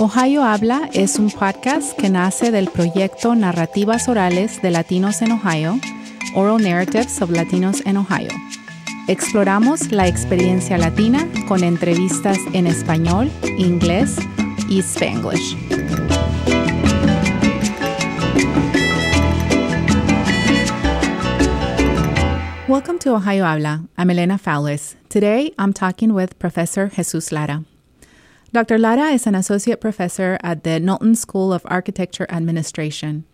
Ohio Habla es un podcast que nace del proyecto Narrativas Orales de Latinos en Ohio, Oral Narratives of Latinos in Ohio. Exploramos la experiencia latina con entrevistas en español, inglés y spanglish. Welcome to Ohio Habla. I'm Elena Fowlis. Today I'm talking with Professor Jesus Lara. Dr. Lara is an associate professor at the Knowlton School of Architecture Administration.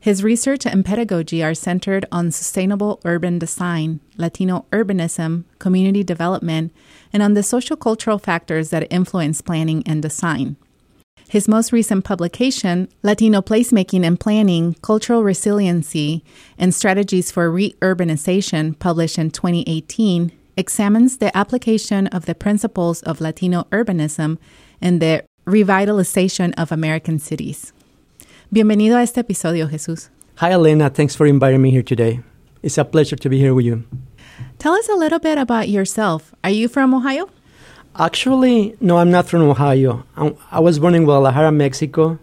His research and pedagogy are centered on sustainable urban design, Latino urbanism, community development, and on the social cultural factors that influence planning and design. His most recent publication, Latino Placemaking and Planning Cultural Resiliency and Strategies for Reurbanization, published in 2018, examines the application of the principles of Latino urbanism and the revitalization of American cities. Bienvenido a este episodio, Jesús. Hi, Elena. Thanks for inviting me here today. It's a pleasure to be here with you. Tell us a little bit about yourself. Are you from Ohio? Actually, no, I'm not from Ohio. I was born in Guadalajara, Mexico.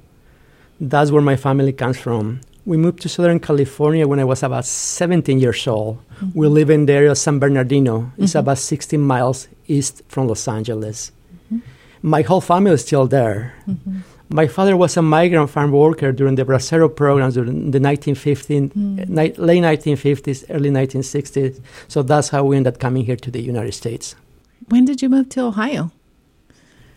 That's where my family comes from. We moved to Southern California when I was about 17 years old. Mm-hmm. We live in the area of San Bernardino. It's mm-hmm. about 16 miles east from Los Angeles my whole family is still there. Mm-hmm. My father was a migrant farm worker during the Bracero programs during the 1950s, mm. ni- late 1950s, early 1960s. So that's how we ended up coming here to the United States. When did you move to Ohio?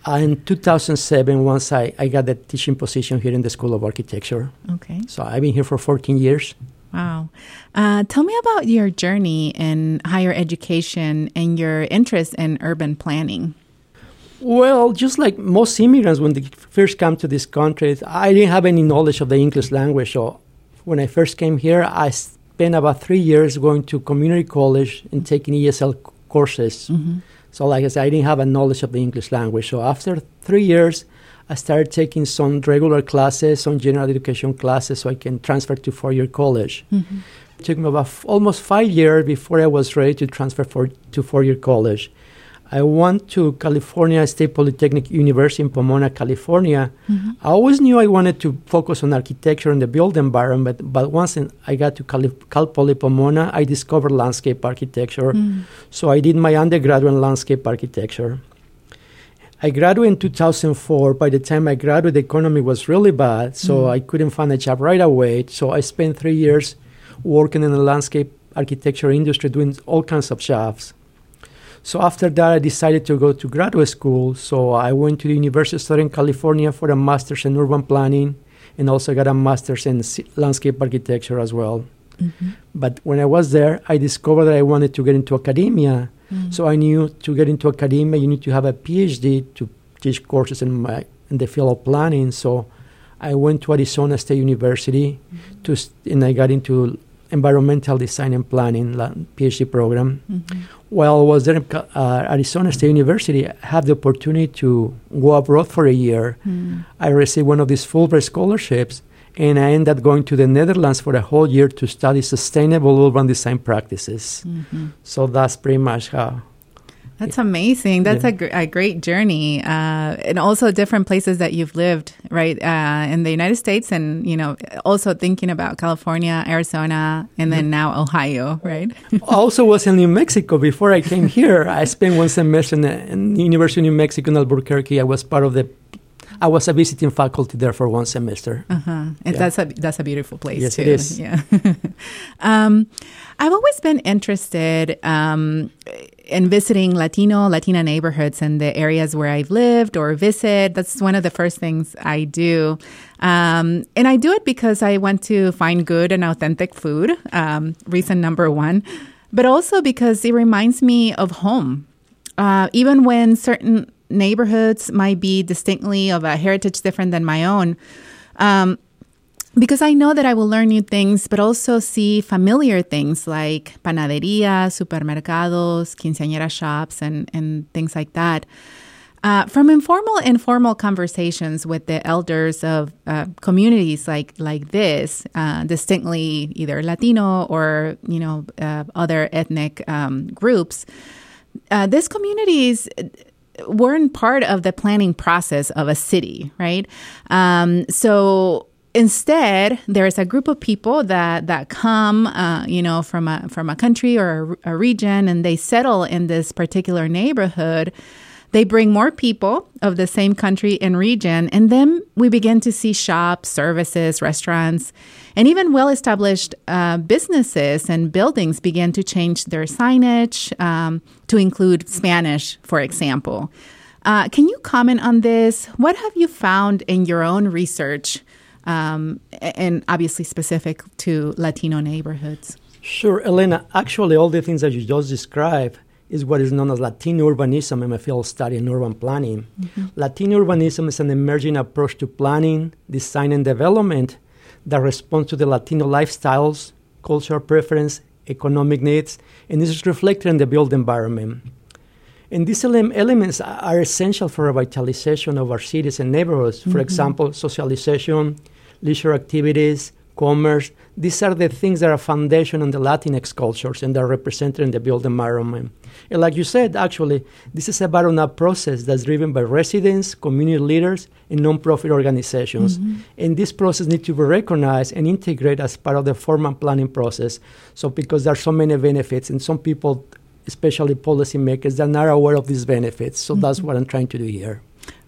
Uh, in 2007, once I, I got the teaching position here in the School of Architecture. Okay. So I've been here for 14 years. Wow. Uh, tell me about your journey in higher education and your interest in urban planning. Well, just like most immigrants, when they first come to this country, I didn't have any knowledge of the English language. So when I first came here, I spent about three years going to community college and taking ESL courses. Mm-hmm. So, like I said, I didn't have a knowledge of the English language. So after three years, I started taking some regular classes, some general education classes, so I can transfer to four-year college. Mm-hmm. It took me about f- almost five years before I was ready to transfer for, to four-year college. I went to California State Polytechnic University in Pomona, California. Mm-hmm. I always knew I wanted to focus on architecture and the built environment, but but once I got to Cali- Cal Poly Pomona, I discovered landscape architecture. Mm. So I did my undergraduate in landscape architecture. I graduated in 2004. By the time I graduated, the economy was really bad, so mm. I couldn't find a job right away. So I spent three years working in the landscape architecture industry, doing all kinds of jobs. So after that, I decided to go to graduate school. So I went to the University of Southern California for a master's in urban planning and also got a master's in landscape architecture as well. Mm-hmm. But when I was there, I discovered that I wanted to get into academia. Mm-hmm. So I knew to get into academia, you need to have a PhD to teach courses in, my, in the field of planning. So I went to Arizona State University mm-hmm. to, and I got into environmental design and planning PhD program. Mm-hmm. While I was there at uh, Arizona State University, I had the opportunity to go abroad for a year. Mm. I received one of these Fulbright scholarships, and I ended up going to the Netherlands for a whole year to study sustainable urban design practices. Mm-hmm. So that's pretty much how that's amazing. That's yeah. a, gr- a, great journey, uh, and also different places that you've lived, right, uh, in the United States, and you know, also thinking about California, Arizona, and then now Ohio, right? also was in New Mexico before I came here. I spent one semester in the, in University of New Mexico in Albuquerque. I was part of the I was a visiting faculty there for one semester. Uh-huh. And yeah. that's a that's a beautiful place yes, too. it is. Yeah. um, I've always been interested um, in visiting Latino Latina neighborhoods and the areas where I've lived or visit. That's one of the first things I do, um, and I do it because I want to find good and authentic food. Um, reason number one, but also because it reminds me of home. Uh, even when certain neighborhoods might be distinctly of a heritage different than my own. Um, because I know that I will learn new things, but also see familiar things like panaderia, supermercados, quinceañera shops, and, and things like that. Uh, from informal and formal conversations with the elders of uh, communities like like this, uh, distinctly either Latino or you know uh, other ethnic um, groups, uh, these communities weren't part of the planning process of a city, right? Um, so instead there's a group of people that that come uh, you know from a from a country or a, a, region and they settle in this particular neighborhood. They bring more people of the same country and region and then we begin to see shops services restaurants and even well-established uh, businesses and buildings begin to change their signage um, to include spanish for example. Uh, can you comment on this? What have you found in your own research um, and obviously specific to Latino neighborhoods. Sure, Elena. Actually, all the things that you just described is what is known as Latino urbanism in my field study in urban planning. Mm-hmm. Latino urbanism is an emerging approach to planning, design, and development that responds to the Latino lifestyles, cultural preference, economic needs, and is reflected in the built environment. And these ele- elements are essential for revitalization of our cities and neighborhoods. For mm-hmm. example, socialization, leisure activities, commerce. These are the things that are foundation on the Latinx cultures and they're represented in the built environment. And like you said, actually, this is a bottom-up process that's driven by residents, community leaders, and nonprofit organizations. Mm-hmm. And this process needs to be recognized and integrated as part of the formal planning process. So because there are so many benefits, and some people, especially policymakers, that are aware of these benefits. So mm-hmm. that's what I'm trying to do here.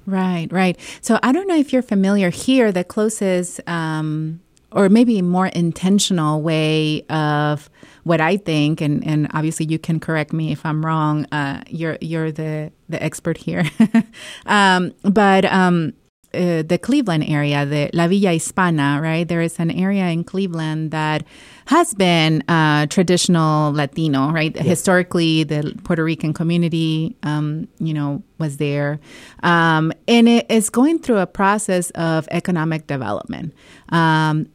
Right, right. So I don't know if you're familiar here, the closest um, or maybe more intentional way of what I think, and, and obviously you can correct me if I'm wrong. Uh, you're you're the the expert here, um, but um, uh, the Cleveland area, the La Villa Hispana, right? There is an area in Cleveland that has been uh, traditional Latino, right? Historically, the Puerto Rican community, um, you know, was there, um, and it is going through a process of economic development, um,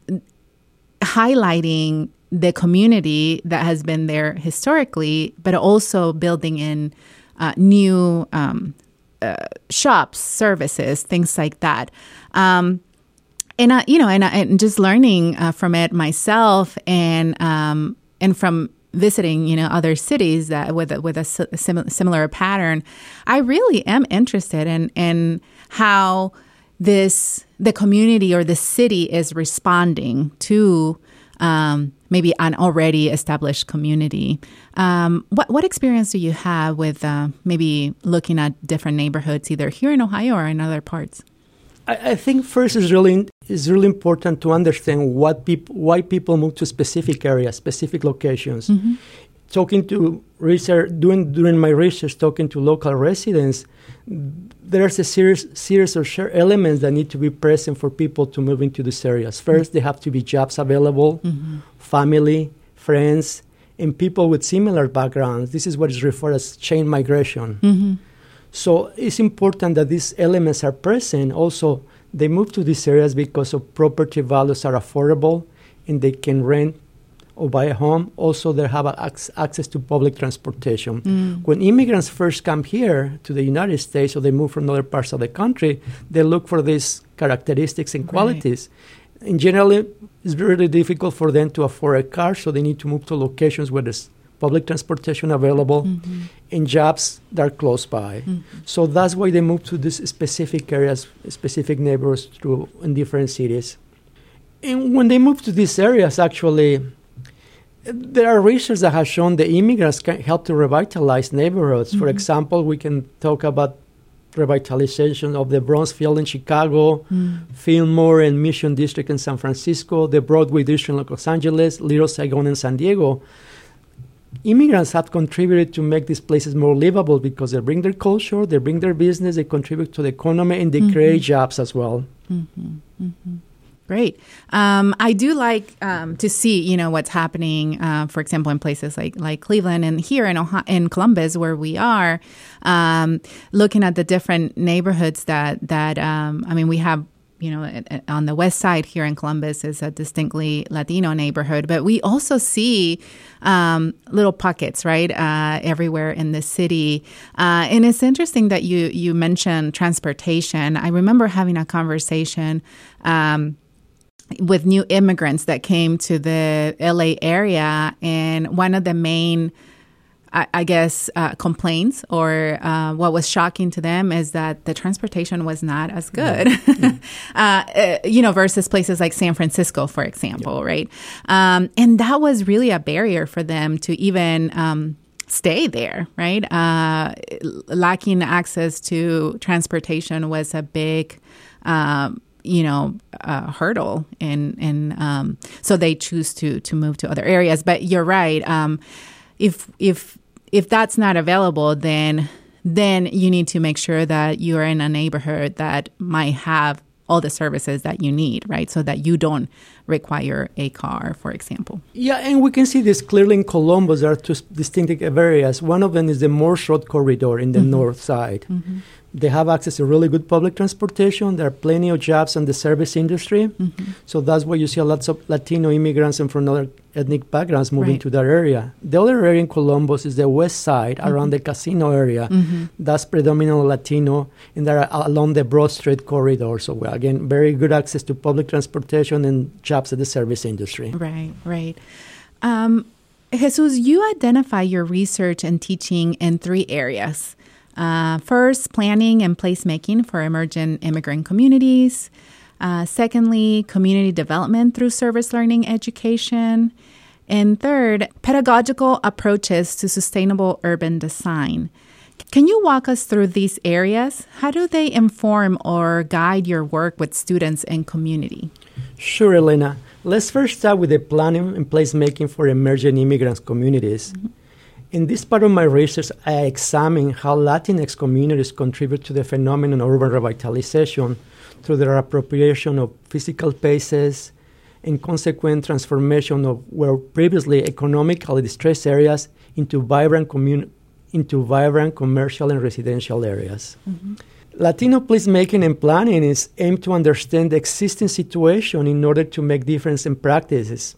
highlighting the community that has been there historically, but also building in uh, new um, uh, shops, services, things like that. Um, and I, you know, and, and just learning uh, from it myself, and um, and from visiting, you know, other cities that with a, with a sim- similar pattern, I really am interested in in how this the community or the city is responding to um, maybe an already established community. Um, what what experience do you have with uh, maybe looking at different neighborhoods, either here in Ohio or in other parts? I, I think first is really is really important to understand what people why people move to specific areas, specific locations. Mm-hmm. Talking to research, doing during my research, talking to local residents, there's a series series of elements that need to be present for people to move into these areas. 1st mm-hmm. there have to be jobs available. Mm-hmm family, friends, and people with similar backgrounds. This is what is referred as chain migration. Mm-hmm. So it's important that these elements are present. Also, they move to these areas because of property values are affordable and they can rent or buy a home. Also, they have access to public transportation. Mm. When immigrants first come here to the United States or they move from other parts of the country, they look for these characteristics and qualities. Right in general, it's really difficult for them to afford a car, so they need to move to locations where there's public transportation available mm-hmm. and jobs that are close by. Mm-hmm. So that's why they move to these specific areas, specific neighborhoods through in different cities. And when they move to these areas, actually, there are research that has shown the immigrants can help to revitalize neighborhoods. Mm-hmm. For example, we can talk about revitalization of the Bronzeville in Chicago, mm. Fillmore and Mission District in San Francisco, the Broadway District in Los Angeles, Little Saigon in San Diego. Immigrants have contributed to make these places more livable because they bring their culture, they bring their business, they contribute to the economy, and they mm-hmm. create jobs as well. Mm-hmm. Mm-hmm. Great. Um, I do like um, to see, you know, what's happening, uh, for example, in places like like Cleveland and here in Ohio, in Columbus, where we are, um, looking at the different neighborhoods that that um, I mean, we have. You know, on the west side here in Columbus is a distinctly Latino neighborhood, but we also see um, little pockets, right, uh, everywhere in the city. Uh, and it's interesting that you you mentioned transportation. I remember having a conversation. Um, with new immigrants that came to the LA area, and one of the main I, I guess, uh, complaints or uh, what was shocking to them is that the transportation was not as good, mm-hmm. uh, you know, versus places like San Francisco, for example, yeah. right? Um, and that was really a barrier for them to even. Um, stay there, right? Uh, lacking access to transportation was a big, um, you know, uh, hurdle, and and um, so they choose to to move to other areas. But you're right. Um, if if if that's not available, then then you need to make sure that you're in a neighborhood that might have all the services that you need, right? So that you don't require a car, for example. Yeah, and we can see this clearly in Columbus. There are two distinctive areas. One of them is the Road corridor in the mm-hmm. north side. Mm-hmm. They have access to really good public transportation. There are plenty of jobs in the service industry. Mm-hmm. So that's why you see lots of Latino immigrants and from other ethnic backgrounds moving right. to that area. The other area in Columbus is the west side mm-hmm. around the casino area. Mm-hmm. That's predominantly Latino, and there are along the Broad Street corridor. So, well, again, very good access to public transportation and jobs in the service industry. Right, right. Um, Jesus, you identify your research and teaching in three areas uh, first, planning and placemaking for emergent immigrant communities. Uh, secondly, community development through service learning education. And third, pedagogical approaches to sustainable urban design. Can you walk us through these areas? How do they inform or guide your work with students and community? Sure, Elena. Let's first start with the planning and placemaking for emerging immigrants communities. Mm-hmm. In this part of my research, I examine how Latinx communities contribute to the phenomenon of urban revitalization through their appropriation of physical spaces and consequent transformation of where previously economically distressed areas into vibrant commun- into vibrant commercial and residential areas. Mm-hmm. Latino placemaking and planning is aimed to understand the existing situation in order to make difference in practices.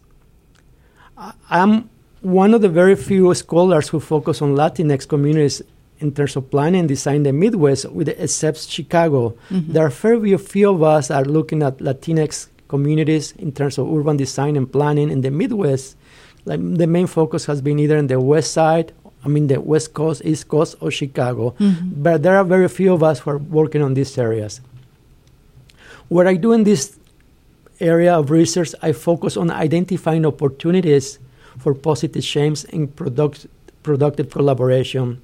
I'm one of the very few scholars who focus on Latinx communities in terms of planning and design in the Midwest, with except Chicago. Mm-hmm. There are very few of us are looking at Latinx communities in terms of urban design and planning in the Midwest. Like the main focus has been either in the West Side, I mean the West Coast, East Coast, or Chicago. Mm-hmm. But there are very few of us who are working on these areas. What I do in this area of research, I focus on identifying opportunities for positive change and product, productive collaboration.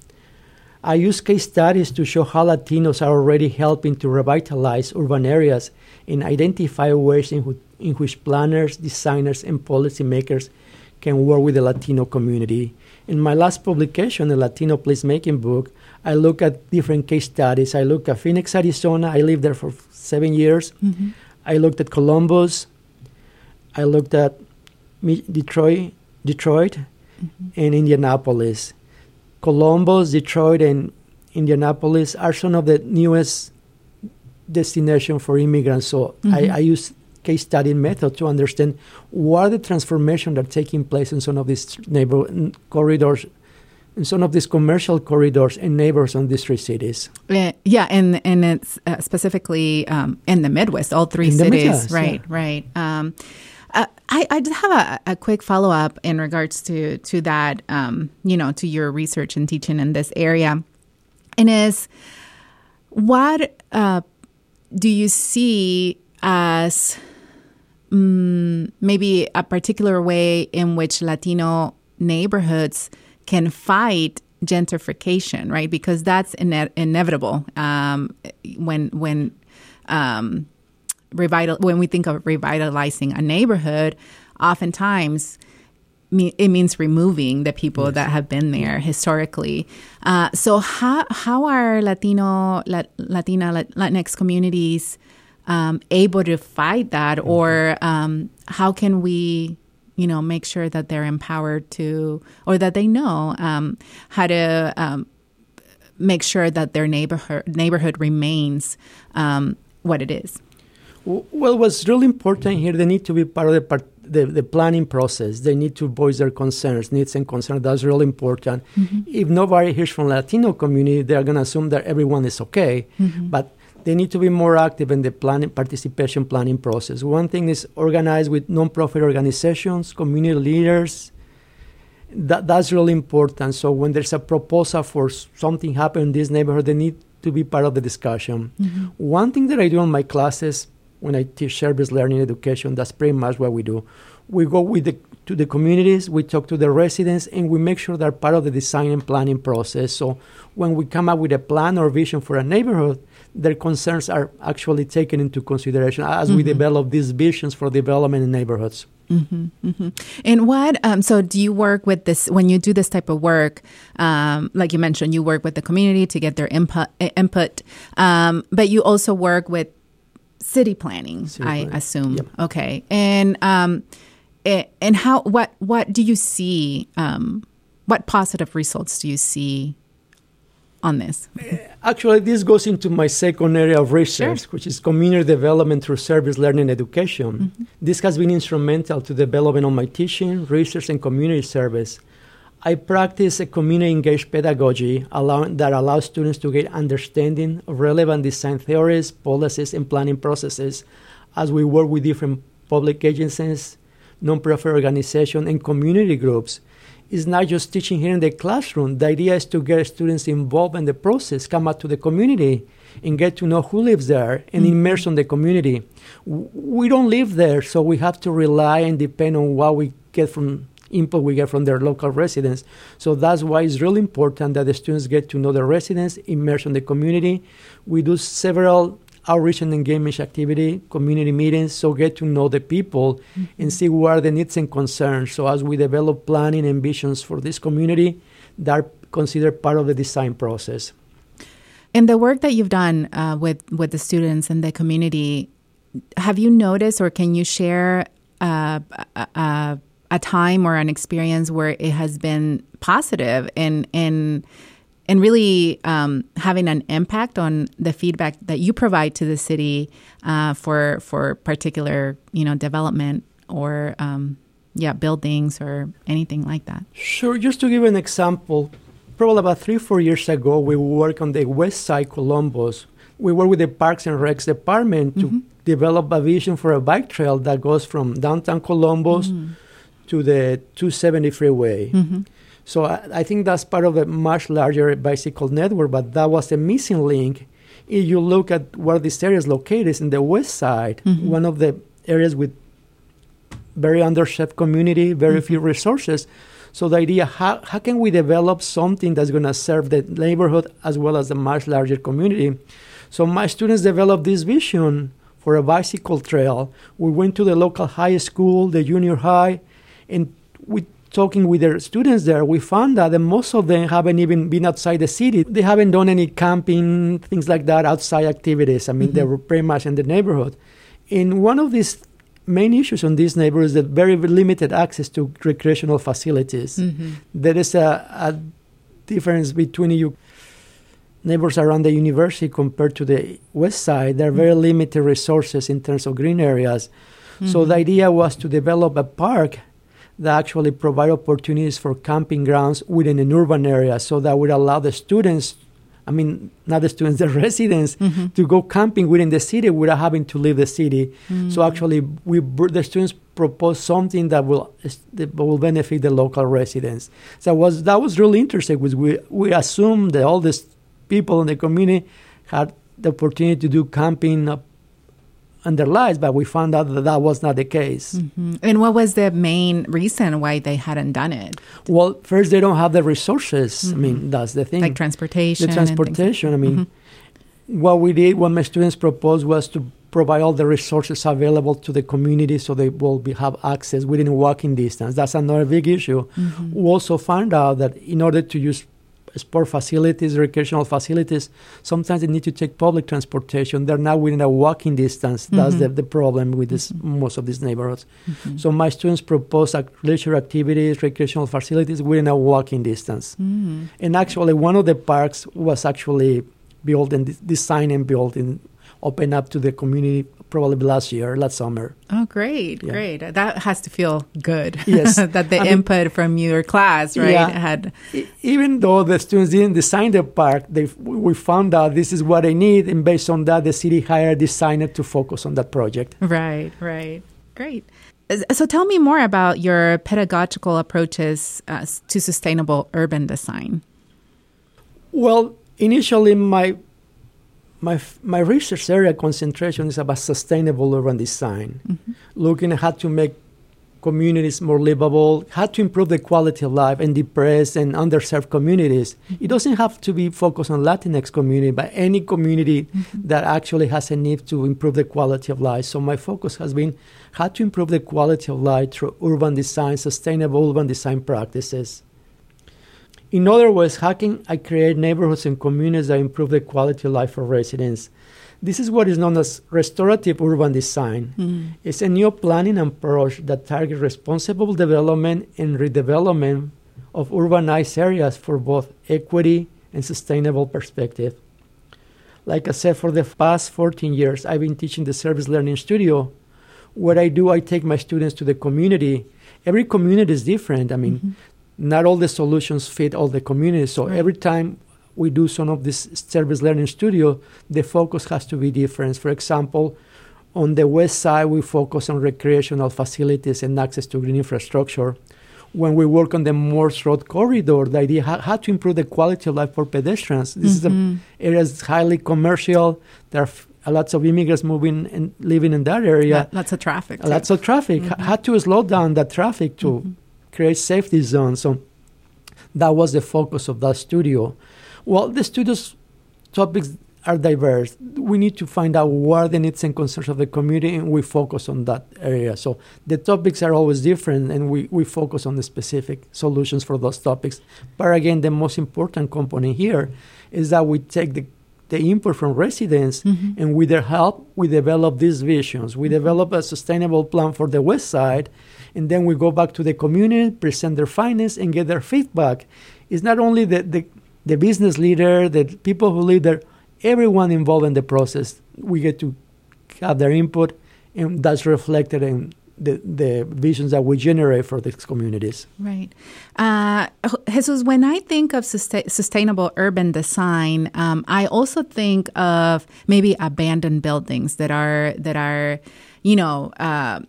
I use case studies to show how Latinos are already helping to revitalize urban areas and identify ways in, in which planners, designers, and policymakers can work with the Latino community. In my last publication, the Latino Placemaking book, I look at different case studies. I look at Phoenix, Arizona. I lived there for seven years. Mm-hmm. I looked at Columbus. I looked at Detroit, Detroit, mm-hmm. and Indianapolis. Columbus, Detroit, and Indianapolis are some of the newest destinations for immigrants. So mm-hmm. I, I, use case study method to understand what are the transformations that are taking place in some of these neighborhood corridors in some of these commercial corridors and neighbors on these three cities. Uh, yeah, and and it's uh, specifically um, in the Midwest, all three in cities. Midwest, right, yeah. right. Um, I, I just have a, a quick follow up in regards to to that, um, you know, to your research and teaching in this area, and is what uh, do you see as um, maybe a particular way in which Latino neighborhoods can fight gentrification, right? Because that's ine- inevitable um, when when um, revital when we think of revitalizing a neighborhood, oftentimes it means removing the people yes. that have been there historically. Uh, so how how are Latino Latina Latinx communities um, able to fight that, mm-hmm. or um, how can we? You know, make sure that they're empowered to, or that they know um, how to um, make sure that their neighborhood neighborhood remains um, what it is. Well, what's really important here, they need to be part of the, part, the, the, planning process. They need to voice their concerns, needs and concerns. That's really important. Mm-hmm. If nobody hears from Latino community, they're going to assume that everyone is okay. Mm-hmm. But they need to be more active in the planning, participation planning process. One thing is organized with nonprofit organizations, community leaders, that, that's really important. So when there's a proposal for something happen in this neighborhood, they need to be part of the discussion. Mm-hmm. One thing that I do in my classes when I teach service learning education, that's pretty much what we do. We go with the, to the communities, we talk to the residents, and we make sure they're part of the design and planning process. So when we come up with a plan or vision for a neighborhood, their concerns are actually taken into consideration as mm-hmm. we develop these visions for development in neighborhoods. Mm-hmm, mm-hmm. And what, um, so do you work with this, when you do this type of work, um, like you mentioned, you work with the community to get their input, input um, but you also work with city planning, city I assume. Yep. Okay. And, um, and how, what, what do you see, um, what positive results do you see on this? Actually, this goes into my second area of research, sure. which is community development through service learning education. Mm-hmm. This has been instrumental to development of my teaching, research, and community service. I practice a community engaged pedagogy allow, that allows students to get understanding of relevant design theories, policies, and planning processes as we work with different public agencies, nonprofit organizations, and community groups It's not just teaching here in the classroom. The idea is to get students involved in the process, come out to the community, and get to know who lives there and mm-hmm. immerse in the community. We don't live there, so we have to rely and depend on what we get from input we get from their local residents. So that's why it's really important that the students get to know the residents, immerse in the community. We do several outreach and engagement activity, community meetings, so get to know the people mm-hmm. and see what are the needs and concerns. So as we develop planning and visions for this community, that are considered part of the design process. In the work that you've done uh, with with the students and the community, have you noticed or can you share uh, a, a, a time or an experience where it has been positive in in and really um, having an impact on the feedback that you provide to the city uh, for for particular you know development or um, yeah buildings or anything like that. Sure. Just to give an example, probably about three four years ago, we worked on the West Side Columbus. We worked with the Parks and Recs department to mm-hmm. develop a vision for a bike trail that goes from downtown Columbus mm-hmm. To the 270 freeway. Mm-hmm so I, I, think that's part of a much larger bicycle network, but that was a missing link. If you look at where this area is located, it's in the west side, mm-hmm. one of the areas with very underserved community, very mm-hmm. few resources. So the idea, how, how can we develop something that's going to serve the neighborhood as well as the much larger community? So my students developed this vision for a bicycle trail. We went to the local high school, the junior high, and we talking with their students there, we found that most of them haven't even been outside the city. They haven't done any camping, things like that, outside activities. I mean, mm-hmm. they were pretty much in the neighborhood. And one of these main issues on this neighborhood is the very limited access to recreational facilities. Mm-hmm. There is a, a, difference between you neighbors around the university compared to the west side. There are very mm-hmm. limited resources in terms of green areas. So the mm-hmm. idea was to develop a park that actually provide opportunities for camping grounds within an urban area so that would allow the students I mean, not the students, the residents, mm-hmm. to go camping within the city without having to leave the city. Mm-hmm. So actually, we the students propose something that will that will benefit the local residents. So was that was really interesting. Was we we assumed that all these people in the community had the opportunity to do camping lives, but we found out that that was not the case. Mm-hmm. And what was the main reason why they hadn't done it? Well, first, they don't have the resources. Mm-hmm. I mean, mm-hmm. that's the thing. Like transportation. The transportation. I mean, mm-hmm. what we did, what my students proposed was to provide all the resources available to the community so they will be, have access within walking distance. That's another big issue. Mm-hmm. We also found out that in order to use sport facilities, recreational facilities, sometimes they need to take public transportation. They're not within a walking distance. Mm-hmm. That's the, the problem with this, mm-hmm. most of these neighborhoods. Mm-hmm. So my students propose leisure activities, recreational facilities within a walking distance. Mm-hmm. And actually, one of the parks was actually built and designed and built and opened up to the community probably last year, last summer. Oh, great, yeah. great. That has to feel good. Yes. that the I input mean, from your class, right, yeah, had. Even though the students didn't design the park, they, we found out this is what they need. And based on that, the city hired a designer to focus on that project. Right, right. Great. So tell me more about your pedagogical approaches uh, to sustainable urban design. Well, initially, my my my research area concentration is about sustainable urban design, mm-hmm. looking at how to make communities more livable, how to improve the quality of life in depressed and underserved communities. Mm-hmm. It doesn't have to be focused on Latinx community, but any community mm-hmm. that actually has a need to improve the quality of life. So my focus has been how to improve the quality of life through urban design, sustainable urban design practices. In other words, how can I create neighborhoods and communities that improve the quality of life for residents? This is what is known as restorative urban design. Mm. It's a new planning approach that targets responsible development and redevelopment of urbanized areas for both equity and sustainable perspective. Like I said, for the past 14 years, I've been teaching the Service Learning Studio. What I do, I take my students to the community. Every community is different. I mean, mm-hmm not all the solutions fit all the communities. So right. every time we do some of this service learning studio, the focus has to be different. For example, on the west side, we focus on recreational facilities and access to green infrastructure. When we work on the Morse Road corridor, the idea how, how to improve the quality of life for pedestrians. This mm-hmm. is an area that's highly commercial. There are f- lots of immigrants moving and living in that area. lots of traffic. Lots of traffic. Mm-hmm. How to slow down that traffic to mm-hmm create safety zones. So that was the focus of that studio. Well, the studio's topics are diverse. We need to find out what are the needs and concerns of the community, and we focus on that area. So the topics are always different, and we, we focus on the specific solutions for those topics. But again, the most important component here is that we take the the input from residents, mm-hmm. and with their help, we develop these visions. We develop a sustainable plan for the west side, and then we go back to the community, present their findings, and get their feedback. It's not only the, the, the business leader, the people who lead there, everyone involved in the process. We get to have their input, and that's reflected in the, the visions that we generate for these communities. Right. Uh, Jesus, when I think of sustainable urban design, um, I also think of maybe abandoned buildings that are that are, you know. Uh,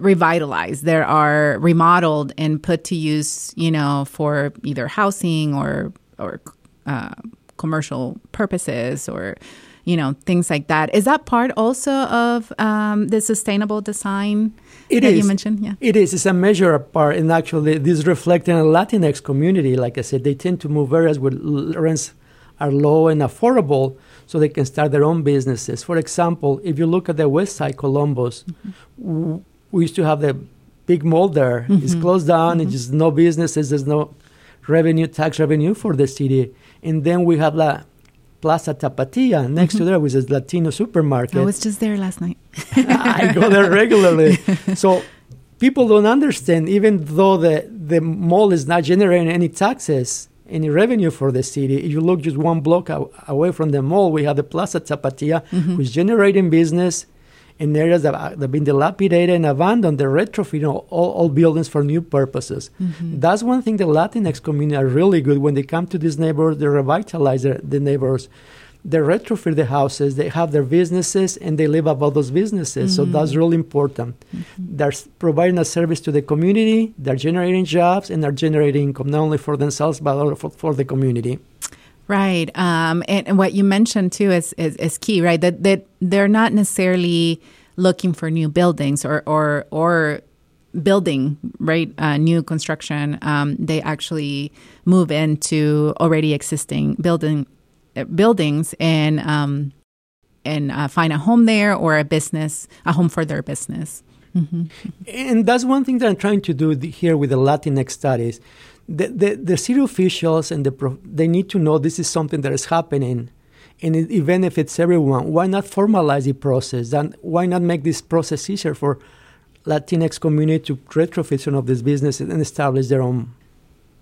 revitalized. There are remodeled and put to use you know for either housing or or uh, commercial purposes or you know things like that. Is that part also of um, the sustainable design it that is. you mentioned? Yeah. It is. It's a major part and actually this reflects in a latinx community. Like i said they tend to move areas where rents are low and affordable so they can start their own businesses. For example if you look at the west side columbus mm-hmm we used to have the big mall there. Mm-hmm. It's closed down. Mm-hmm. It's just no businesses. There's no revenue, tax revenue for the city. And then we have La Plaza Tapatía next mm-hmm. to there, which is Latino supermarket. I was just there last night. I go there regularly. So people don't understand, even though the, the mall is not generating any taxes, any revenue for the city. If you look just one block away from the mall, we have the Plaza Tapatía, mm-hmm. which is generating business in areas that have been dilapidated and abandoned, they retrofit you know, all, all buildings for new purposes. Mm-hmm. That's one thing the Latinx community are really good when they come to these neighborhoods, they revitalize their, the neighborhoods. They retrofit the houses, they have their businesses, and they live above those businesses. Mm-hmm. So that's really important. Mm-hmm. They're providing a service to the community, they're generating jobs, and they're generating income not only for themselves, but also for, for the community. Right. Um, and, and, what you mentioned too is, is, is, key, right? That, that they're not necessarily looking for new buildings or, or, or building, right? Uh, new construction. Um, they actually move into already existing building uh, buildings and, um, and uh, find a home there or a business, a home for their business. Mm-hmm. And that's one thing that I'm trying to do here with the Latinx studies the, the, the city officials and the pro- they need to know this is something that is happening and it, it benefits everyone. Why not formalize the process? And why not make this process easier for Latinx community to retrofit some of these businesses and establish their own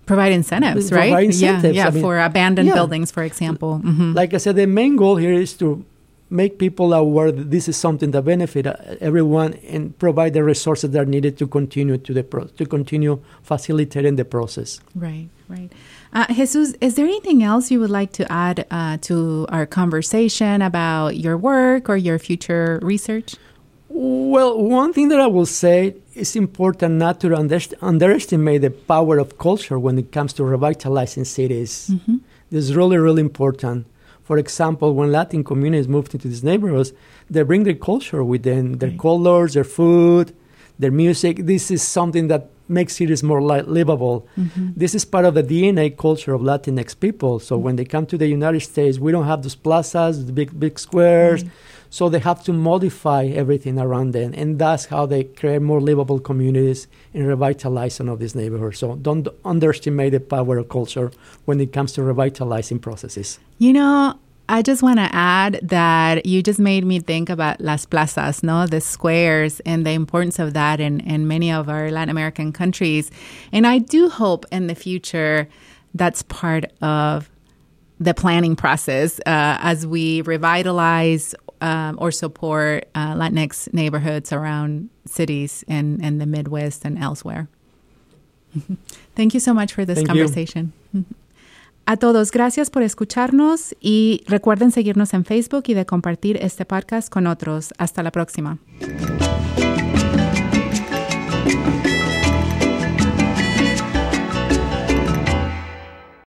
provide incentives, right? Provide incentives. Yeah, yeah I mean, for abandoned yeah. buildings, for example. Mm-hmm. Like I said, the main goal here is to make people aware that this is something that benefit uh, everyone and provide the resources that are needed to continue to the pro- to continue facilitating the process. Right, right. Uh, Jesus, is there anything else you would like to add uh, to our conversation about your work or your future research? Well, one thing that I will say is important not to under- underestimate the power of culture when it comes to revitalizing cities. Mm-hmm. This is really, really important. For example, when Latin communities moved into these neighborhoods, they bring their culture with them, their right. colors, their food, their music. This is something that makes cities more li- livable. Mm-hmm. This is part of the DNA culture of Latinx people. So mm-hmm. when they come to the United States, we don't have those plazas, the big big squares. Right. So they have to modify everything around them, and that's how they create more livable communities and revitalize some of these neighborhoods. So don't underestimate the power of culture when it comes to revitalizing processes. You know, I just want to add that you just made me think about las plazas, no, the squares, and the importance of that in, in many of our Latin American countries. And I do hope in the future that's part of the planning process uh, as we revitalize um, or support uh, Latinx neighborhoods around cities and, the Midwest and elsewhere. Thank you so much for this Thank conversation. A todos, gracias por escucharnos y recuerden seguirnos en Facebook y de compartir este podcast con otros. Hasta la próxima.